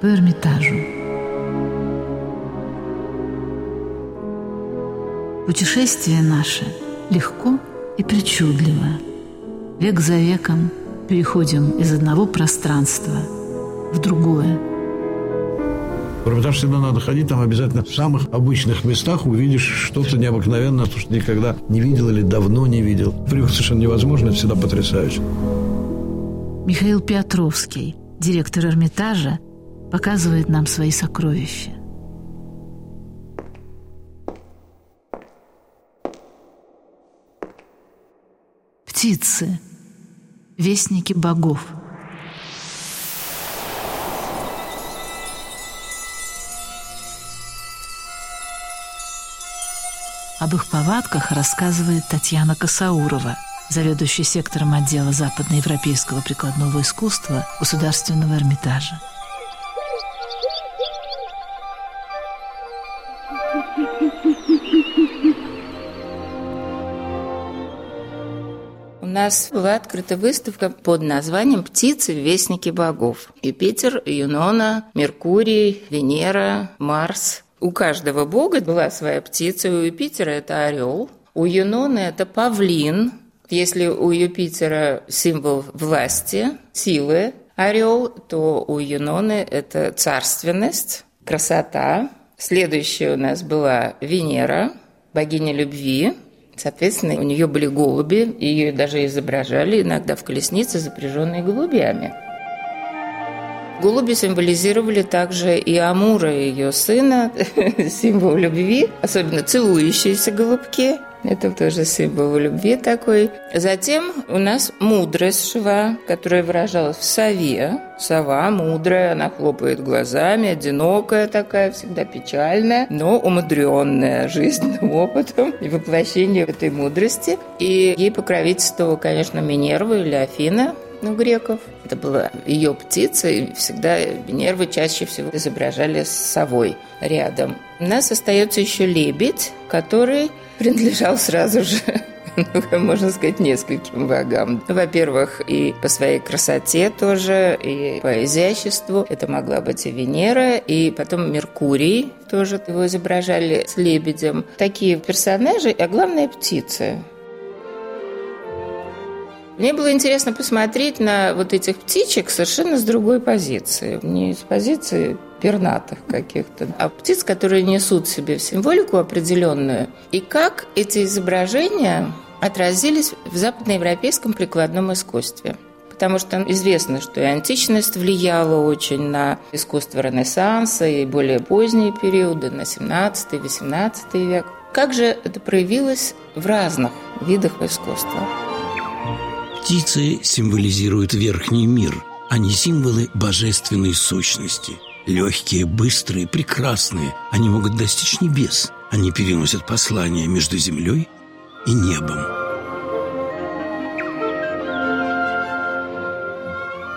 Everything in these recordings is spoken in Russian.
По Эрмитажу. Путешествие наше легко и причудливо. Век за веком переходим из одного пространства в другое. В Эрмитаж всегда надо ходить, там обязательно в самых обычных местах увидишь что-то необыкновенное, то, что никогда не видел или давно не видел. Привык совершенно невозможно, это всегда потрясающе. Михаил Петровский, директор Эрмитажа, показывает нам свои сокровища. Птицы, вестники богов. Об их повадках рассказывает Татьяна Косаурова, заведующая сектором отдела западноевропейского прикладного искусства Государственного Эрмитажа. Нас была открыта выставка под названием «Птицы. Вестники богов». Юпитер, Юнона, Меркурий, Венера, Марс. У каждого бога была своя птица. У Юпитера это орел, у Юноны это павлин. Если у Юпитера символ власти, силы, орел, то у Юноны это царственность, красота. Следующая у нас была Венера, богиня любви. Соответственно, у нее были голуби, ее даже изображали иногда в колеснице, запряженные голубями. Голуби символизировали также и Амура, ее сына, символ любви, особенно целующиеся голубки. Это тоже символ любви такой. Затем у нас мудрость шва, которая выражалась в сове. Сова мудрая, она хлопает глазами, одинокая такая, всегда печальная, но умудренная жизненным опытом и воплощением этой мудрости. И ей покровительствовала, конечно, Минерва или Афина, у греков. Это была ее птица, и всегда Минервы чаще всего изображали с совой рядом. У нас остается еще лебедь, который принадлежал сразу же ну, можно сказать, нескольким богам. Во-первых, и по своей красоте тоже, и по изяществу. Это могла быть и Венера, и потом Меркурий, тоже его изображали с лебедем. Такие персонажи, а главное птицы. Мне было интересно посмотреть на вот этих птичек совершенно с другой позиции. Не с позиции пернатых каких-то, а птиц, которые несут себе символику определенную. И как эти изображения отразились в западноевропейском прикладном искусстве. Потому что известно, что и античность влияла очень на искусство Ренессанса и более поздние периоды, на 17-18 век. Как же это проявилось в разных видах искусства? Птицы символизируют верхний мир, они символы божественной сущности. Легкие, быстрые, прекрасные, они могут достичь небес. Они переносят послание между землей и небом.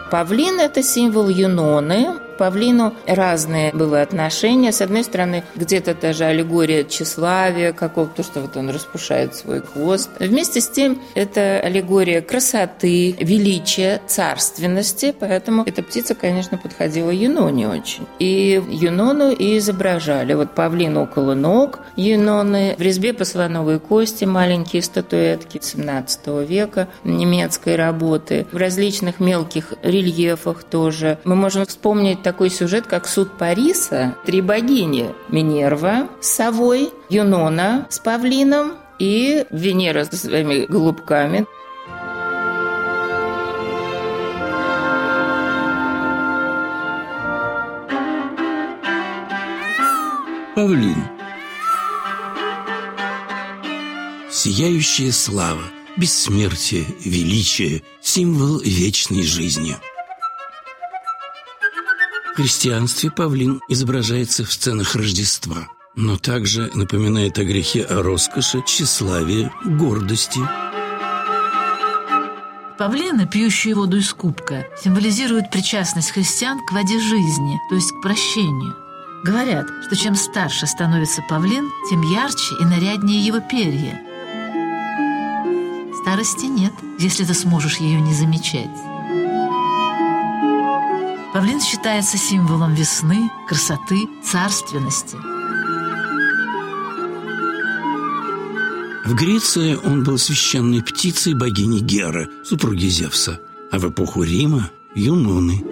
Павлин – это символ Юноны, павлину разные было отношения. С одной стороны, где-то даже аллегория тщеславия какого-то, что вот он распушает свой хвост. Вместе с тем, это аллегория красоты, величия, царственности, поэтому эта птица, конечно, подходила Юноне очень. И Юнону и изображали. Вот павлин около ног Юноны, в резьбе по слоновой кости маленькие статуэтки 17 века немецкой работы, в различных мелких рельефах тоже. Мы можем вспомнить такой сюжет, как суд Париса. Три богини. Минерва с совой, Юнона с павлином и Венера со своими голубками. Павлин. Сияющая слава, бессмертие, величие, символ вечной жизни – христианстве павлин изображается в сценах Рождества, но также напоминает о грехе о роскоши, тщеславии, гордости. Павлины, пьющие воду из кубка, символизируют причастность христиан к воде жизни, то есть к прощению. Говорят, что чем старше становится павлин, тем ярче и наряднее его перья. Старости нет, если ты сможешь ее не замечать. Павлин считается символом весны, красоты, царственности. В Греции он был священной птицей богини Геры, супруги Зевса, а в эпоху Рима – Юноны,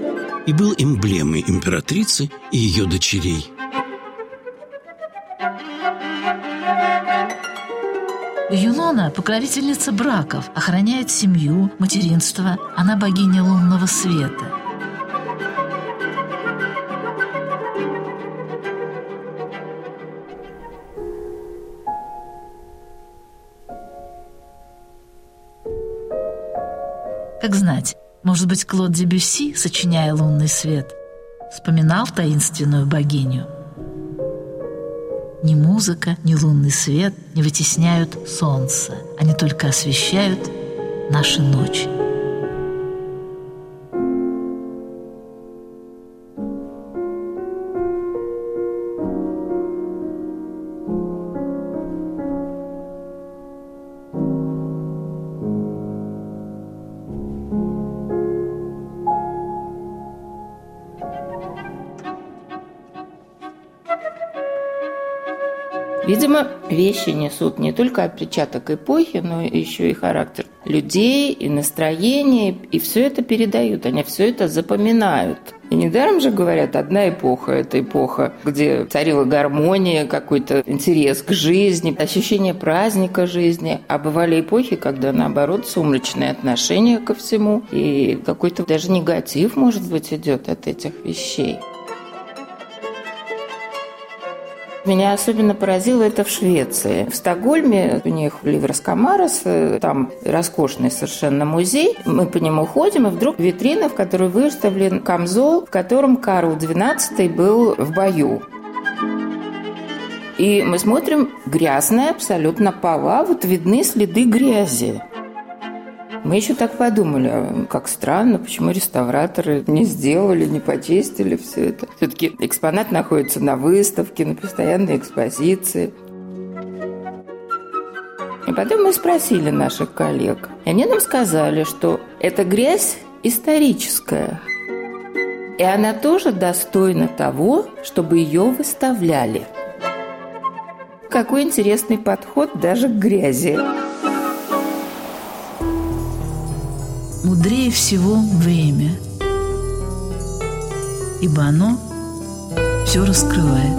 и был эмблемой императрицы и ее дочерей. Юнона – покровительница браков, охраняет семью, материнство. Она богиня лунного света. Как знать, может быть, Клод Дебюсси, сочиняя «Лунный свет», вспоминал таинственную богиню. Ни музыка, ни лунный свет не вытесняют солнце, они только освещают наши ночи. Видимо, вещи несут не только отпечаток эпохи, но еще и характер людей, и настроение, и все это передают, они все это запоминают. И недаром же говорят, одна эпоха – это эпоха, где царила гармония, какой-то интерес к жизни, ощущение праздника жизни. А бывали эпохи, когда, наоборот, сумрачное отношение ко всему, и какой-то даже негатив, может быть, идет от этих вещей. Меня особенно поразило это в Швеции. В Стокгольме у них Ливерс Камарас, там роскошный совершенно музей. Мы по нему ходим, и вдруг витрина, в которой выставлен камзол, в котором Карл XII был в бою. И мы смотрим, грязная абсолютно пола, вот видны следы грязи. Мы еще так подумали, а как странно, почему реставраторы не сделали, не почистили все это. Все-таки экспонат находится на выставке, на постоянной экспозиции. И потом мы спросили наших коллег. И они нам сказали, что эта грязь историческая. И она тоже достойна того, чтобы ее выставляли. Какой интересный подход даже к грязи. Мудрее всего время, ибо оно все раскрывает.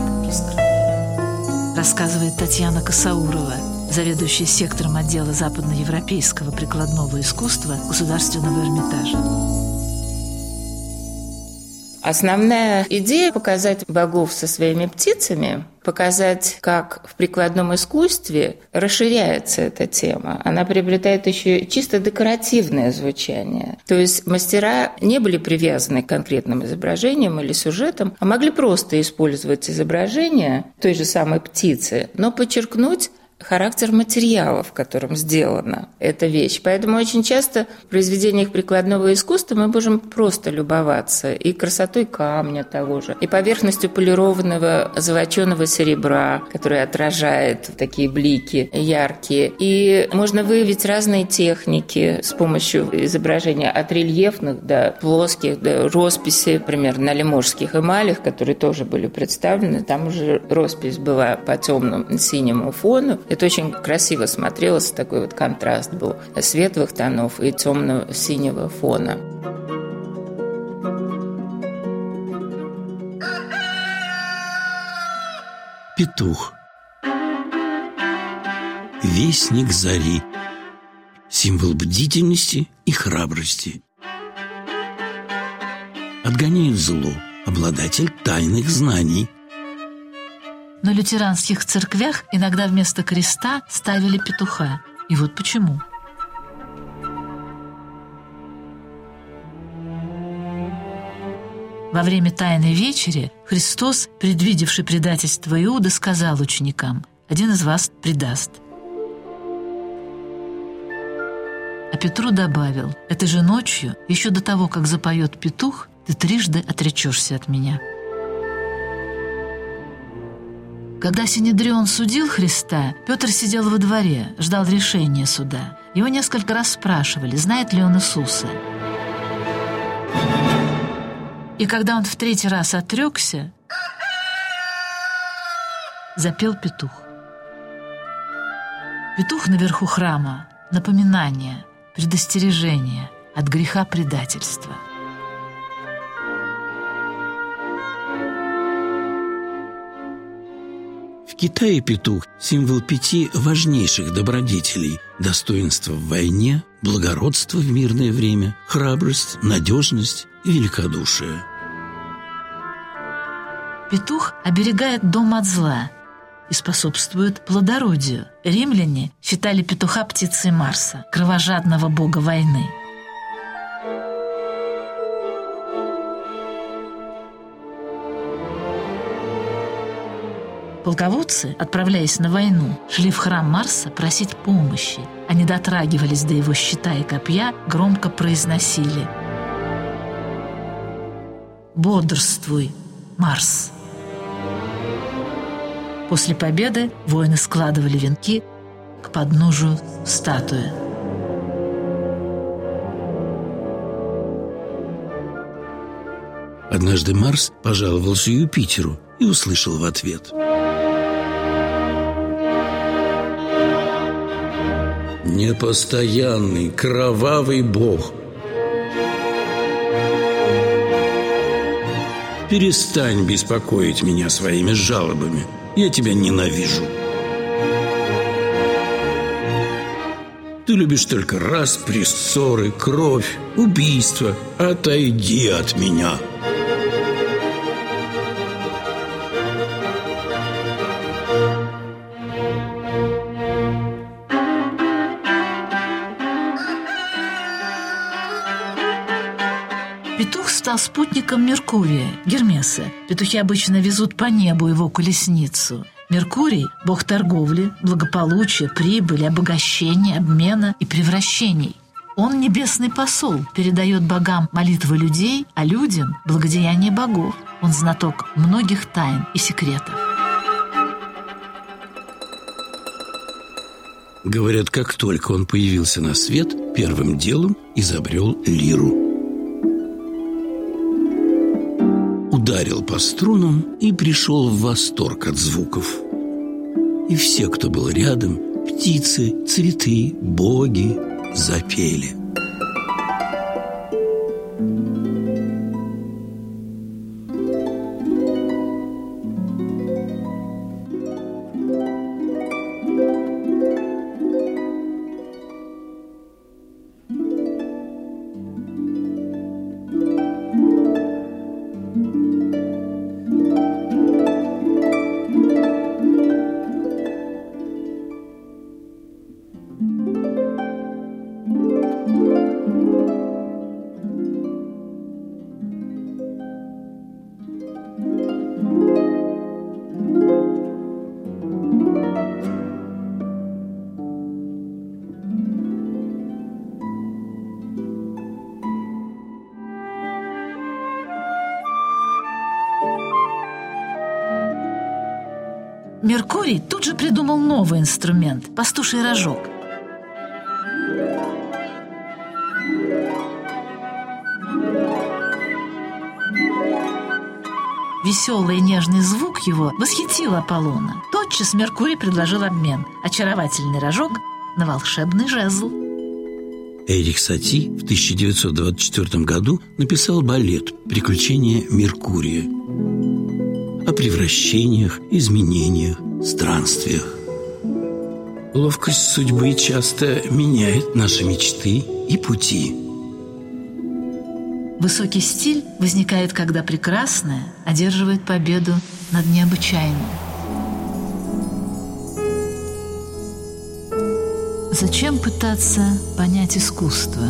Рассказывает Татьяна Косаурова, заведующая сектором отдела западноевропейского прикладного искусства Государственного Эрмитажа. Основная идея – показать богов со своими птицами, показать, как в прикладном искусстве расширяется эта тема. Она приобретает еще чисто декоративное звучание. То есть мастера не были привязаны к конкретным изображениям или сюжетам, а могли просто использовать изображение той же самой птицы, но подчеркнуть характер материала, в котором сделана эта вещь. Поэтому очень часто в произведениях прикладного искусства мы можем просто любоваться и красотой камня того же, и поверхностью полированного золоченого серебра, который отражает такие блики яркие. И можно выявить разные техники с помощью изображения от рельефных до плоских, до росписи, например, на лиможских эмалях, которые тоже были представлены. Там уже роспись была по темному синему фону, это очень красиво смотрелось, такой вот контраст был светлых тонов и темного синего фона. Петух. Вестник зари. Символ бдительности и храбрости. Отгоняет зло, обладатель тайных знаний – на лютеранских церквях иногда вместо креста ставили петуха. И вот почему. Во время Тайной вечери Христос, предвидевший предательство Иуда, сказал ученикам, «Один из вас предаст». А Петру добавил, «Этой же ночью, еще до того, как запоет петух, ты трижды отречешься от меня». Когда Синедрион судил Христа, Петр сидел во дворе, ждал решения суда. Его несколько раз спрашивали, знает ли он Иисуса. И когда он в третий раз отрекся, запел петух. Петух наверху храма — напоминание, предостережение от греха предательства. В Китае петух – символ пяти важнейших добродетелей – достоинство в войне, благородство в мирное время, храбрость, надежность и великодушие. Петух оберегает дом от зла и способствует плодородию. Римляне считали петуха птицей Марса, кровожадного бога войны. Полководцы, отправляясь на войну, шли в храм Марса просить помощи. Они дотрагивались до его щита и копья, громко произносили «Бодрствуй, Марс!» После победы воины складывали венки к подножию статуи. Однажды Марс пожаловался Юпитеру и услышал в ответ. Непостоянный, кровавый бог. Перестань беспокоить меня своими жалобами – я тебя ненавижу. Ты любишь только распри, ссоры, кровь, убийства. Отойди от меня. Стал спутником Меркурия, Гермеса. Петухи обычно везут по небу его колесницу. Меркурий – бог торговли, благополучия, прибыли, обогащения, обмена и превращений. Он небесный посол, передает богам молитвы людей, а людям – благодеяние богов. Он знаток многих тайн и секретов. Говорят, как только он появился на свет, первым делом изобрел лиру – ударил по струнам и пришел в восторг от звуков. И все, кто был рядом, птицы, цветы, боги, запели. Меркурий тут же придумал новый инструмент – пастуший рожок. Веселый и нежный звук его восхитил Аполлона. Тотчас Меркурий предложил обмен – очаровательный рожок на волшебный жезл. Эрик Сати в 1924 году написал балет «Приключения Меркурия» о превращениях, изменениях, странствиях. Ловкость судьбы часто меняет наши мечты и пути. Высокий стиль возникает, когда прекрасное одерживает победу над необычайным. Зачем пытаться понять искусство?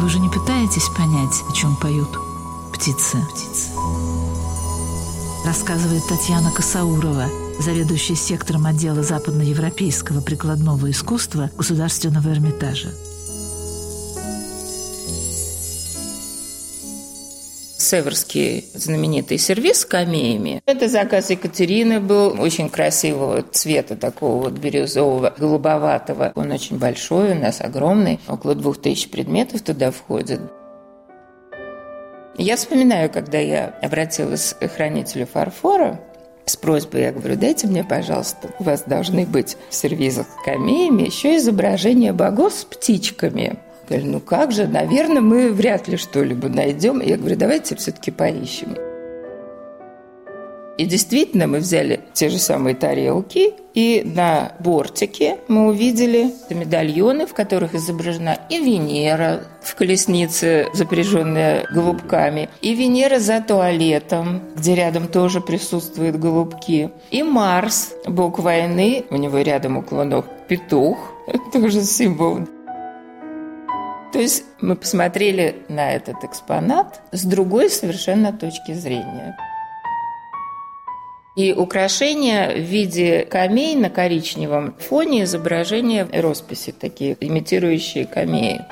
Вы же не пытаетесь понять, о чем поют птицы. птицы рассказывает Татьяна Косаурова, заведующая сектором отдела западноевропейского прикладного искусства Государственного Эрмитажа. Северский знаменитый сервис с камеями. Это заказ Екатерины был очень красивого цвета, такого вот бирюзового, голубоватого. Он очень большой, у нас огромный, около двух тысяч предметов туда входит. Я вспоминаю, когда я обратилась к хранителю фарфора, с просьбой, я говорю, дайте мне, пожалуйста, у вас должны быть в сервизах камеями еще изображения богов с птичками. Я говорю, ну как же, наверное, мы вряд ли что-либо найдем. Я говорю, давайте все-таки поищем. И действительно, мы взяли те же самые тарелки, и на бортике мы увидели медальоны, в которых изображена и Венера в колеснице, запряженная голубками, и Венера за туалетом, где рядом тоже присутствуют голубки, и Марс, бог войны, у него рядом около ног петух, тоже символ то есть мы посмотрели на этот экспонат с другой совершенно точки зрения. И украшения в виде камей на коричневом фоне изображения росписи, такие имитирующие камеи.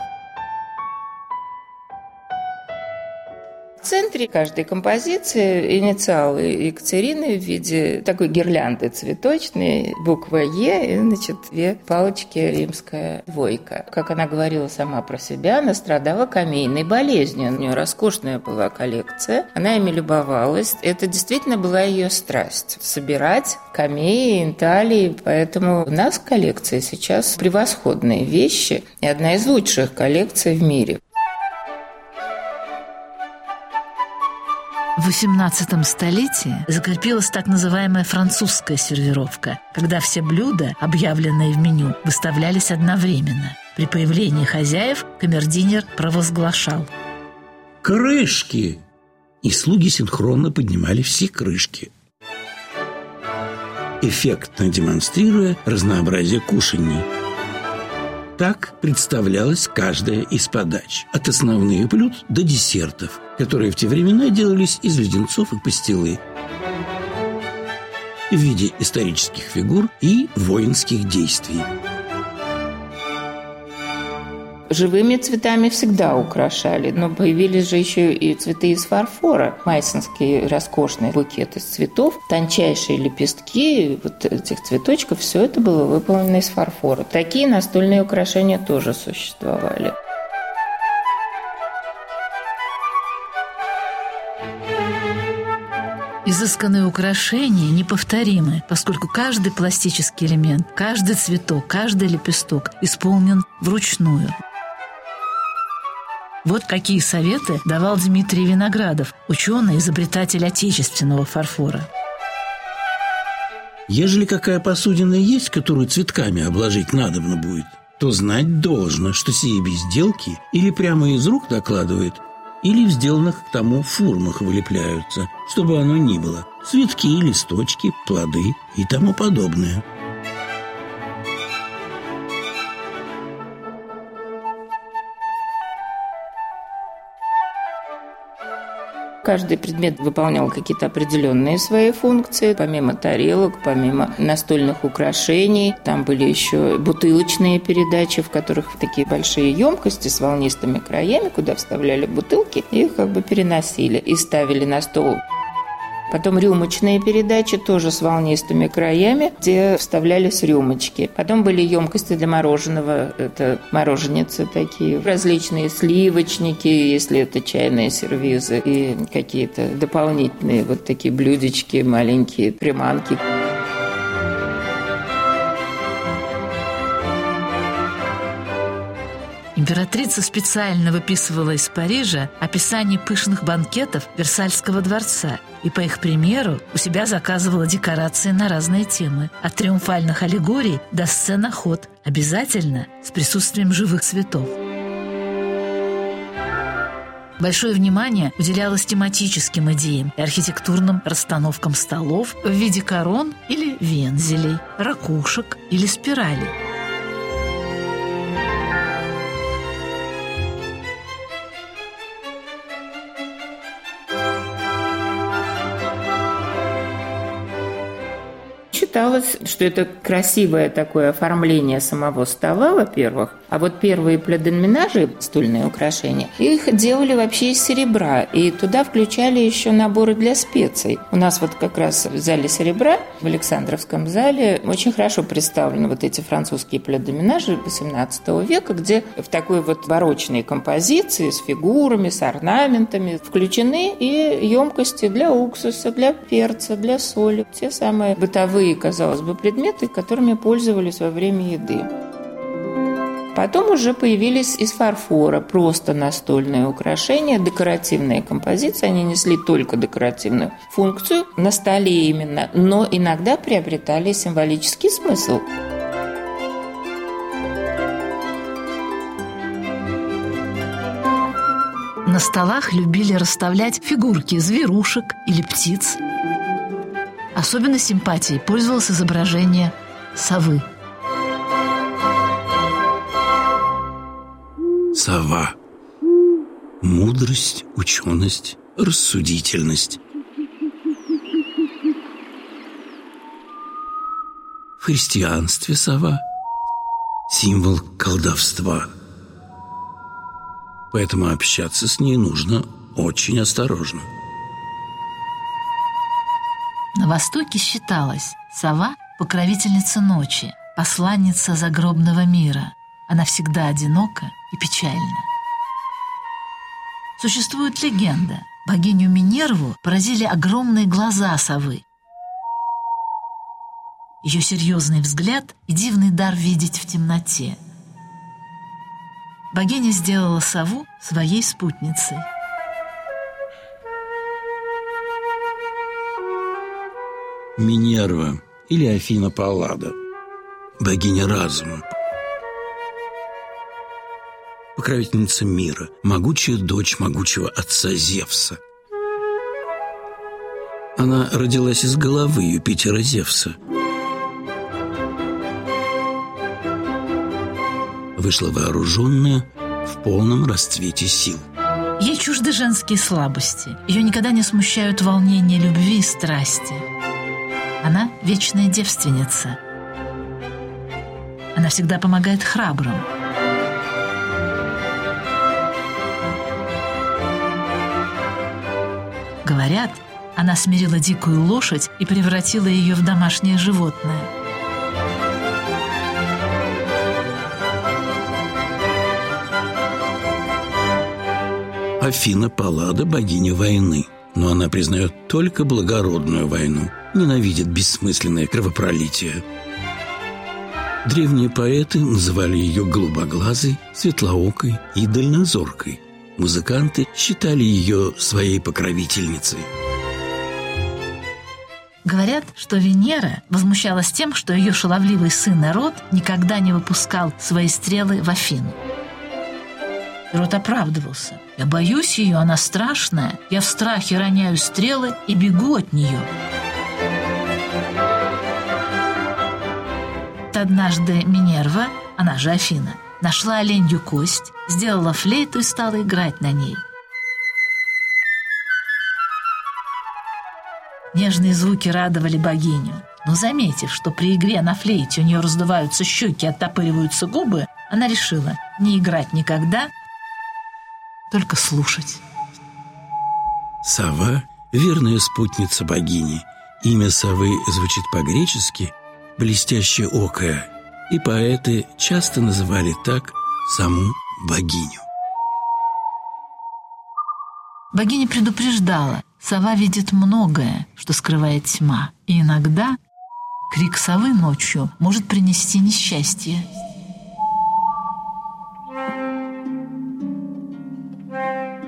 В центре каждой композиции инициалы Екатерины в виде такой гирлянды цветочной, буква Е, и, значит, две палочки римская двойка. Как она говорила сама про себя, она страдала камейной болезнью. У нее роскошная была коллекция, она ими любовалась. Это действительно была ее страсть – собирать камеи, инталии. Поэтому у нас коллекция сейчас превосходные вещи и одна из лучших коллекций в мире. В XVIII столетии закрепилась так называемая французская сервировка, когда все блюда, объявленные в меню, выставлялись одновременно. При появлении хозяев камердинер провозглашал «Крышки!» И слуги синхронно поднимали все крышки, эффектно демонстрируя разнообразие кушаний – так представлялась каждая из подач, от основных блюд до десертов, которые в те времена делались из леденцов и пастилы в виде исторических фигур и воинских действий. Живыми цветами всегда украшали, но появились же еще и цветы из фарфора. Майсонские роскошные букеты из цветов, тончайшие лепестки вот этих цветочков, все это было выполнено из фарфора. Такие настольные украшения тоже существовали. Изысканные украшения неповторимы, поскольку каждый пластический элемент, каждый цветок, каждый лепесток исполнен вручную. Вот какие советы давал Дмитрий Виноградов, ученый, изобретатель отечественного фарфора. Ежели какая посудина есть, которую цветками обложить надобно будет, то знать должно, что сие безделки или прямо из рук докладывают, или в сделанных к тому фурмах вылепляются, чтобы оно ни было. Цветки, листочки, плоды и тому подобное – Каждый предмет выполнял какие-то определенные свои функции, помимо тарелок, помимо настольных украшений. Там были еще бутылочные передачи, в которых такие большие емкости с волнистыми краями, куда вставляли бутылки, их как бы переносили и ставили на стол Потом рюмочные передачи, тоже с волнистыми краями, где вставлялись рюмочки. Потом были емкости для мороженого, это мороженицы такие, различные сливочники, если это чайные сервизы, и какие-то дополнительные вот такие блюдечки, маленькие приманки. Императрица специально выписывала из Парижа описание пышных банкетов Версальского дворца и, по их примеру, у себя заказывала декорации на разные темы, от триумфальных аллегорий до сцен охот, обязательно с присутствием живых цветов. Большое внимание уделялось тематическим идеям и архитектурным расстановкам столов в виде корон или вензелей, ракушек или спиралей. Считалось, что это красивое такое оформление самого стола, во-первых, а вот первые пледенменажи, стульные украшения, их делали вообще из серебра, и туда включали еще наборы для специй. У нас вот как раз в зале серебра, в Александровском зале, очень хорошо представлены вот эти французские пледенменажи XVIII века, где в такой вот барочной композиции с фигурами, с орнаментами включены и емкости для уксуса, для перца, для соли. Те самые бытовые, казалось бы, предметы, которыми пользовались во время еды. Потом уже появились из фарфора просто настольные украшения, декоративные композиции. Они несли только декоративную функцию на столе именно, но иногда приобретали символический смысл. На столах любили расставлять фигурки зверушек или птиц. Особенно симпатией пользовалось изображение совы – сова. Мудрость, ученость, рассудительность. В христианстве сова – символ колдовства. Поэтому общаться с ней нужно очень осторожно. На Востоке считалось, сова – покровительница ночи, посланница загробного мира – она всегда одинока и печальна. Существует легенда. Богиню Минерву поразили огромные глаза совы. Ее серьезный взгляд и дивный дар видеть в темноте. Богиня сделала сову своей спутницей. Минерва или Афина Паллада, богиня разума, покровительница мира, могучая дочь могучего отца Зевса. Она родилась из головы Юпитера Зевса. Вышла вооруженная в полном расцвете сил. Ей чужды женские слабости. Ее никогда не смущают волнения любви и страсти. Она вечная девственница. Она всегда помогает храбрым. Говорят, она смирила дикую лошадь и превратила ее в домашнее животное. Афина Паллада – богиня войны, но она признает только благородную войну, ненавидит бессмысленное кровопролитие. Древние поэты называли ее голубоглазой, светлоокой и дальнозоркой. Музыканты считали ее своей покровительницей. Говорят, что Венера возмущалась тем, что ее шаловливый сын Народ никогда не выпускал свои стрелы в Афину. Рот оправдывался. «Я боюсь ее, она страшная. Я в страхе роняю стрелы и бегу от нее». Однажды Минерва, она же Афина, нашла оленью кость, сделала флейту и стала играть на ней. Нежные звуки радовали богиню, но заметив, что при игре на флейте у нее раздуваются щеки, оттопыриваются губы, она решила не играть никогда, только слушать. Сова – верная спутница богини. Имя совы звучит по-гречески «блестящее окое», и поэты часто называли так саму богиню. Богиня предупреждала, сова видит многое, что скрывает тьма, и иногда крик совы ночью может принести несчастье.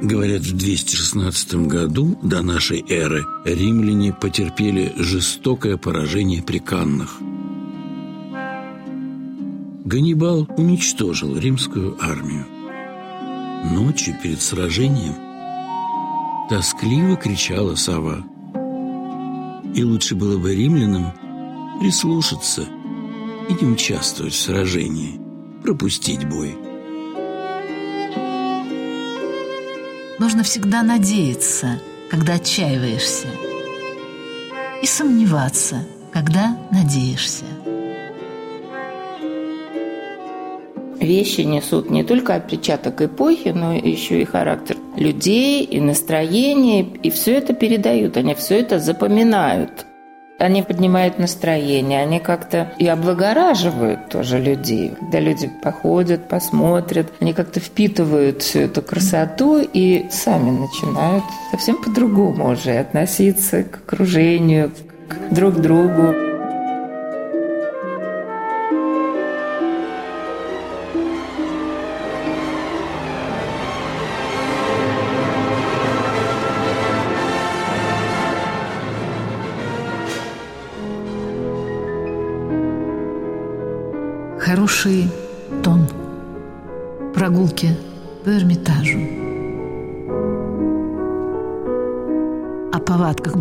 Говорят, в 216 году до нашей эры римляне потерпели жестокое поражение при Каннах – Ганнибал уничтожил римскую армию. Ночью перед сражением тоскливо кричала сова. И лучше было бы римлянам прислушаться и не участвовать в сражении, пропустить бой. Нужно всегда надеяться, когда отчаиваешься, и сомневаться, когда надеешься. Вещи несут не только отпечаток эпохи, но еще и характер людей, и настроение, и все это передают, они все это запоминают. Они поднимают настроение, они как-то и облагораживают тоже людей. Когда люди походят, посмотрят, они как-то впитывают всю эту красоту и сами начинают совсем по-другому уже относиться к окружению, к друг другу.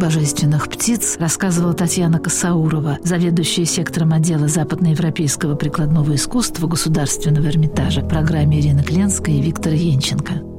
Божественных птиц рассказывала Татьяна Косаурова, заведующая сектором отдела западноевропейского прикладного искусства Государственного Эрмитажа в программе Ирины Кленской и Виктора Янченко.